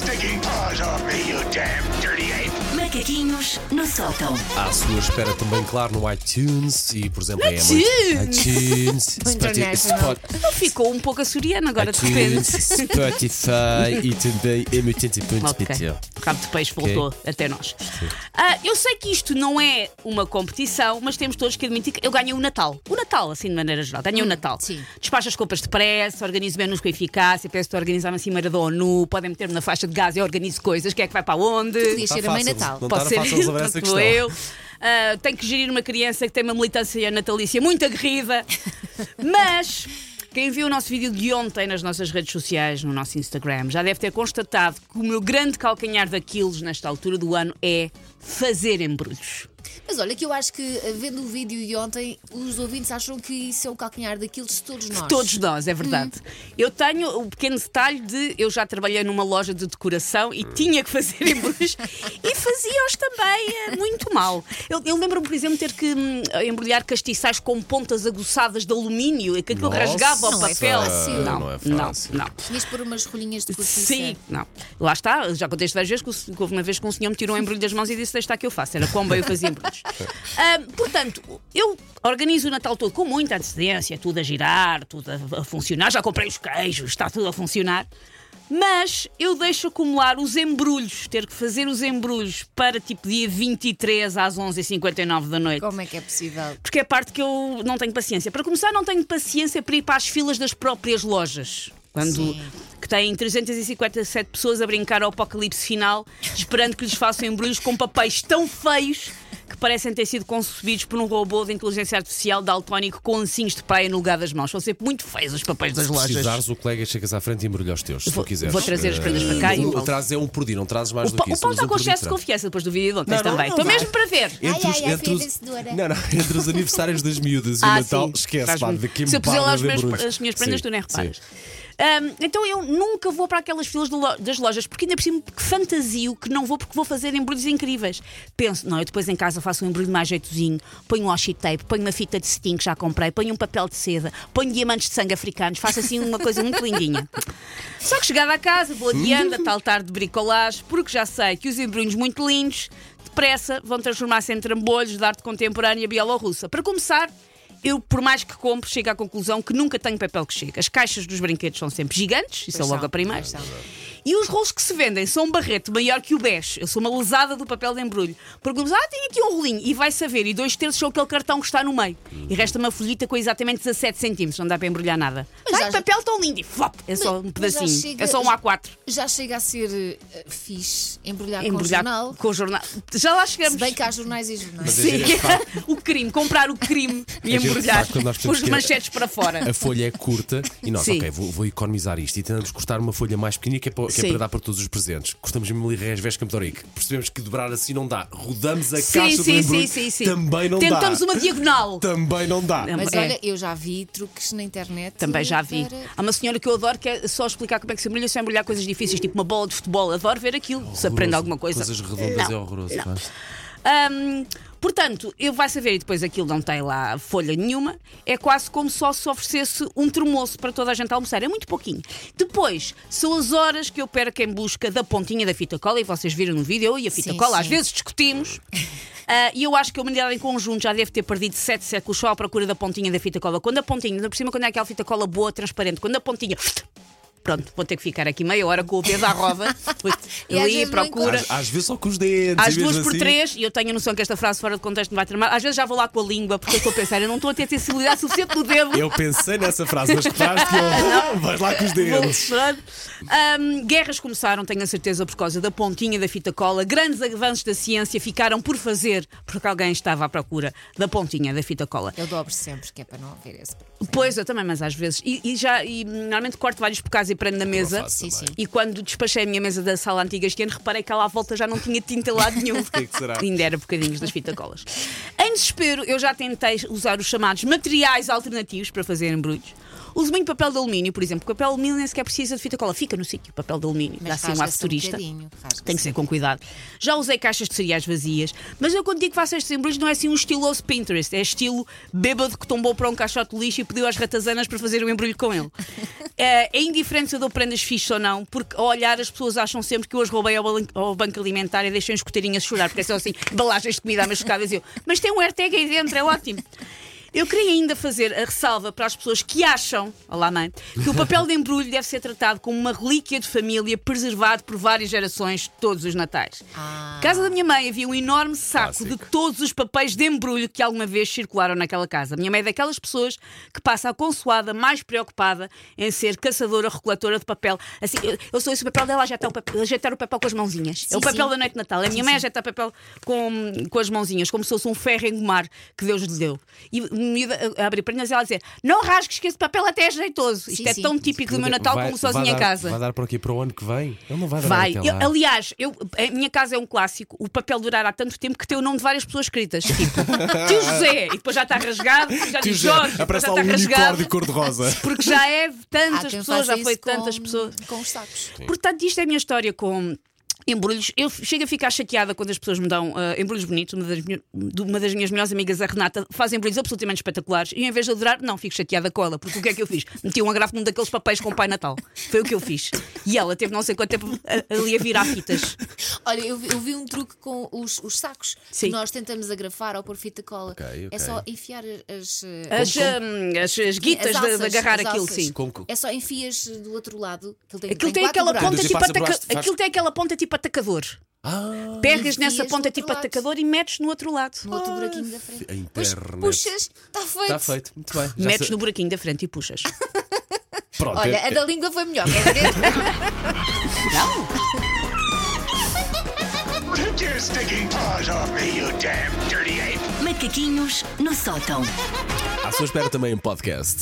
stinking paws off me, you damn dirty ape! Macaquinhos no sótão. À sua espera também, claro, no iTunes e, por exemplo, em iTunes. iTunes, Spotify, International. Spot- Ficou um pouco açoriano agora de repente. iTunes, Spotify e também M80.pt. Ok. O Cabo de Peixe voltou até nós. Ah, eu sei que isto não é uma competição, mas temos todos que admitir que eu ganhei o Natal. O Natal, assim de maneira geral. Ganhei o Natal. sim. Despacho as compras depressa, organizo menus com eficácia, peço-te a organizar uma cimeira da ONU, podem meter-me na faixa de gás e eu organizo coisas. Quem é que vai para onde? Podias Tá ser a mãe. Natal. Não Pode ser questão. eu. Ah, tenho que gerir uma criança que tem uma militância natalícia muito aguerrida. Mas quem viu o nosso vídeo de ontem nas nossas redes sociais, no nosso Instagram, já deve ter constatado que o meu grande calcanhar daqueles nesta altura do ano é fazer embrulhos. Mas olha, que eu acho que eh, vendo o vídeo de ontem, os ouvintes acham que isso é o calcanhar daqueles de todos nós. Todos nós, é verdade. Eu tenho o pequeno detalhe de eu já trabalhei numa loja de decoração e tinha que fazer embrulhos e fazia-os também eh, muito mal. Eu, eu lembro-me, por exemplo, ter que hum, embrulhar castiçais com pontas aguçadas de alumínio e que aquilo Nossa, rasgava o Não é papel. fácil. Não, Não é não, fácil. não. Tinhas por umas rolinhas de cortiça. Sim, não. Lá está, já contei várias vezes que houve uma vez que um senhor me tirou um embrulho das mãos e disse: Deixa que eu faço. Era como bem eu fazia Ah, portanto, eu organizo o Natal todo com muita antecedência, tudo a girar, tudo a, a funcionar. Já comprei os queijos, está tudo a funcionar. Mas eu deixo acumular os embrulhos, ter que fazer os embrulhos para tipo dia 23 às 11h59 da noite. Como é que é possível? Porque é a parte que eu não tenho paciência. Para começar, não tenho paciência para ir para as filas das próprias lojas. Quando Sim. que têm 357 pessoas a brincar ao apocalipse final, esperando que lhes façam embrulhos com papéis tão feios que parecem ter sido concebidos por um robô de inteligência artificial daltónico com ancinhos de praia no lugar das mãos. São sempre muito feios os papéis das Se lojas. precisares, o colega chegas à frente e embrulha os teus, se Vou- tu quiseres. vou trazer as prendas para cá e Uh, o Paulo- Trazes é um por dia, não trazes mais O, do que o isso. Paulo mas está um com excesso de traz. confiança depois do vídeo de ontem também. Estou mesmo para ver. Entre, Ai, os, ai, ai, entre, os, vencedora. não, não, entre os aniversários das miúdas e o Ah, Natal, sim. esquece Faz- lá daqui Se eu puser lá as minhas prendas, tu nem reparas. Ahm, então eu nunca vou para aquelas filas lo- das lojas, porque ainda por cima que fantasio que não vou porque vou fazer embrulhos incríveis. Penso, não, eu depois em casa faço um embrulho mais jeitozinho, ponho um washi tape, ponho uma fita de cetim que já comprei, ponho um papel de seda, ponho diamantes de sangue africanos, faço assim uma coisa muito lindinha. Só que chegada a casa, vou adiando a tal tarde de bricolagem, porque já sei que os embrulhos muito lindos, depressa, vão transformar-se em trambolhos de arte contemporânea bielorrussa. Para começar, eu, por mais que compre, chego à conclusão que nunca tenho papel que chega. As caixas dos brinquedos são sempre gigantes, isso é logo a primeira. E os rolos que se vendem são um barrete maior que o beijo. Eu sou uma lesada do papel de embrulho. Perguntas, ah, tem aqui um rolinho. E vai saber. E dois terços são aquele cartão que está no meio. E resta uma folhita com exatamente 17 centímetros. Não dá para embrulhar nada. Mas Ai, já- papel tão lindo. E flop, é só um pedacinho. chega- É só um A4. Já chega a ser eh, fixe embrulhar, Embrulhar com jornal. com o jornal. Já lá chegamos. Se bem que há jornais e jornais. É Sim, facto. o crime, comprar o crime e É embrulhar com os manchetes para fora. A folha é curta e nós, Sim. ok, vou, vou economizar isto e tentamos cortar uma folha mais pequenina que é, para, que é Sim. para dar para todos os presentes. Cortamos mesmo ali resvés Campetoric. Percebemos que dobrar assim não dá. Rodamos a Sim, caixa do sim, embrulho. sim, sim, sim. Também não Tentamos dá. uma diagonal. Também não dá. É, Mas É. olha, eu já vi truques na internet. Também já vi. para- Há uma senhora que eu adoro que é só explicar como é que se embrulha, só embrulhar coisas difíceis, tipo uma bola de futebol. Adoro ver aquilo, se aprende alguma coisa. Coisas redondas Não, é horroroso. não. pá. Portanto, eu vai saber e depois aquilo não tem lá folha nenhuma. É quase como só se oferecesse um termoço para toda a gente almoçar. É muito pouquinho. Depois, são as horas que eu perco em busca da pontinha da fita cola. E vocês viram no vídeo, eu e a fita Sim, cola às vezes discutimos. Ah, e eu acho que a humanidade em conjunto já deve ter perdido sete séculos só à procura da pontinha da fita cola. Quando a pontinha, por cima, quando é aquela fita cola boa, transparente, quando a pontinha. Pronto, vou ter que ficar aqui meia hora com o dedo à roda. E ali, não procura. Às, às vezes só com os dentes. Às duas por assim- três, e eu tenho a noção que esta frase fora de contexto me vai tramar. Às vezes já vou lá com a língua, porque eu estou a pensar, eu não estou a ter sensibilidade suficiente no dedo. Eu pensei nessa frase, mas reparaste que eu. Vais lá com os dedos. Ahm, guerras começaram, tenho a certeza, por causa da pontinha da fita cola. Grandes avanços da ciência ficaram por fazer, porque alguém estava à procura da pontinha da fita cola. Eu dobro sempre, que é para não haver esse. Pois, eu também, mas às vezes. E, e já, e normalmente corto vários bocados e prendo na mesa. faço Sim, também. sim. E quando despachei a minha mesa da sala antiga este ano, reparei que lá à volta já não tinha tinta lá nenhum. que que será? Ainda era bocadinhos das fita colas. Em desespero, eu já tentei usar os chamados materiais alternativos para fazer embrulhos. Uso muito papel de alumínio, por exemplo. O papel de alumínio nem sequer precisa de fita cola. Fica no sítio, papel de alumínio. Dá Mas assim um ar um futurista. rasga-se. Tem que ser com cuidado. Já usei caixas de cereais vazias, mas eu quando digo que faço estes embrulhos não é assim um estiloso Pinterest, é estilo bêbado que tombou para um caixote de lixo e pediu às ratazanas para fazer um embrulho com ele. É, é indiferente se eu dou prendas fixas ou não, porque ao olhar as pessoas acham sempre que eu as roubei ao, ao banco alimentar e deixei as escoteirinhas chorar, porque são assim, embalagens de comida machucadas. e Eu, mas tem um AirTag aí dentro, é ótimo. Eu queria ainda fazer a ressalva para as pessoas que acham, olá mãe, que o papel de embrulho deve ser tratado como uma relíquia de família preservado por várias gerações todos os natais. Ah. Casa da minha mãe havia um enorme saco Clássico. de todos os papéis de embrulho que alguma vez circularam naquela casa. A minha mãe é daquelas pessoas que passa a consoada mais preocupada em ser caçadora, recoletora de papel. Assim, eu, eu sou esse papel dela ajeitar o papel, ajeitar o papel com as mãozinhas. é o Sim, papel sim. da noite de Natal. A minha mãe ajeita papel com, com as mãozinhas, como se fosse um ferro em gomar que Deus lhe deu. E o miúdo a a abrir prendas e ela dizer: Não rasgues que esse papel até é jeitoso. Isto Sim, é sim. tão típico do meu Natal Vai- como sozinha em casa. Vai dar para aqui para o ano que vem? Ele não vai dar Vai. até Eu- aliás, eu, a minha casa é um clássico. O papel durar há tanto tempo que tem o nome de várias pessoas escritas. Tipo, tio José, e depois já está rasgado, já Tio diz José, Jorge, aparece lá um unicórnio cor-de-rosa. Porque já é tantas pessoas, já foi tantas com- pessoas. Com os sacos. Portanto, isto é a minha história com embrulhos. Eu chego a ficar chateada quando as pessoas me dão ah, embrulhos bonitos. Uma das, uma das minhas melhores amigas, a Renata, faz embrulhos absolutamente espetaculares. E em vez de adorar, não, fico chateada com ela. Porque o que é que eu fiz? Meti um agrafo num daqueles papéis com o Pai Natal. Foi o que eu fiz. E ela teve não sei quanto tempo ali a virar fitas. Olha, eu, vi- eu vi um truque com os, os sacos Sim. que nós tentamos agrafar ou pôr fita cola. Ok, ok. É só enfiar as. eh, As, ah, as, as guitas as de, de alças, agarrar as aquilo, alças. sim. Como É só enfias do outro lado. Aquilo tem, Aquilo tem tem aquela ponta tipo ataca... faz- Aquilo tem aquela ponta tipo atacador. Ah, Pegas nessa ponta tipo lado. atacador e metes no outro lado. No outro buraquinho da frente. a Depois internet. puxas, está feito. Está feito. Muito bem. Já Metes sei. no buraquinho da frente e puxas. Pronto. Olha, é- a da língua foi melhor. quer ver? Take your stinking paws off me, you damn dirty ape! Macaquinhos no sótão. À sua espera também em podcast.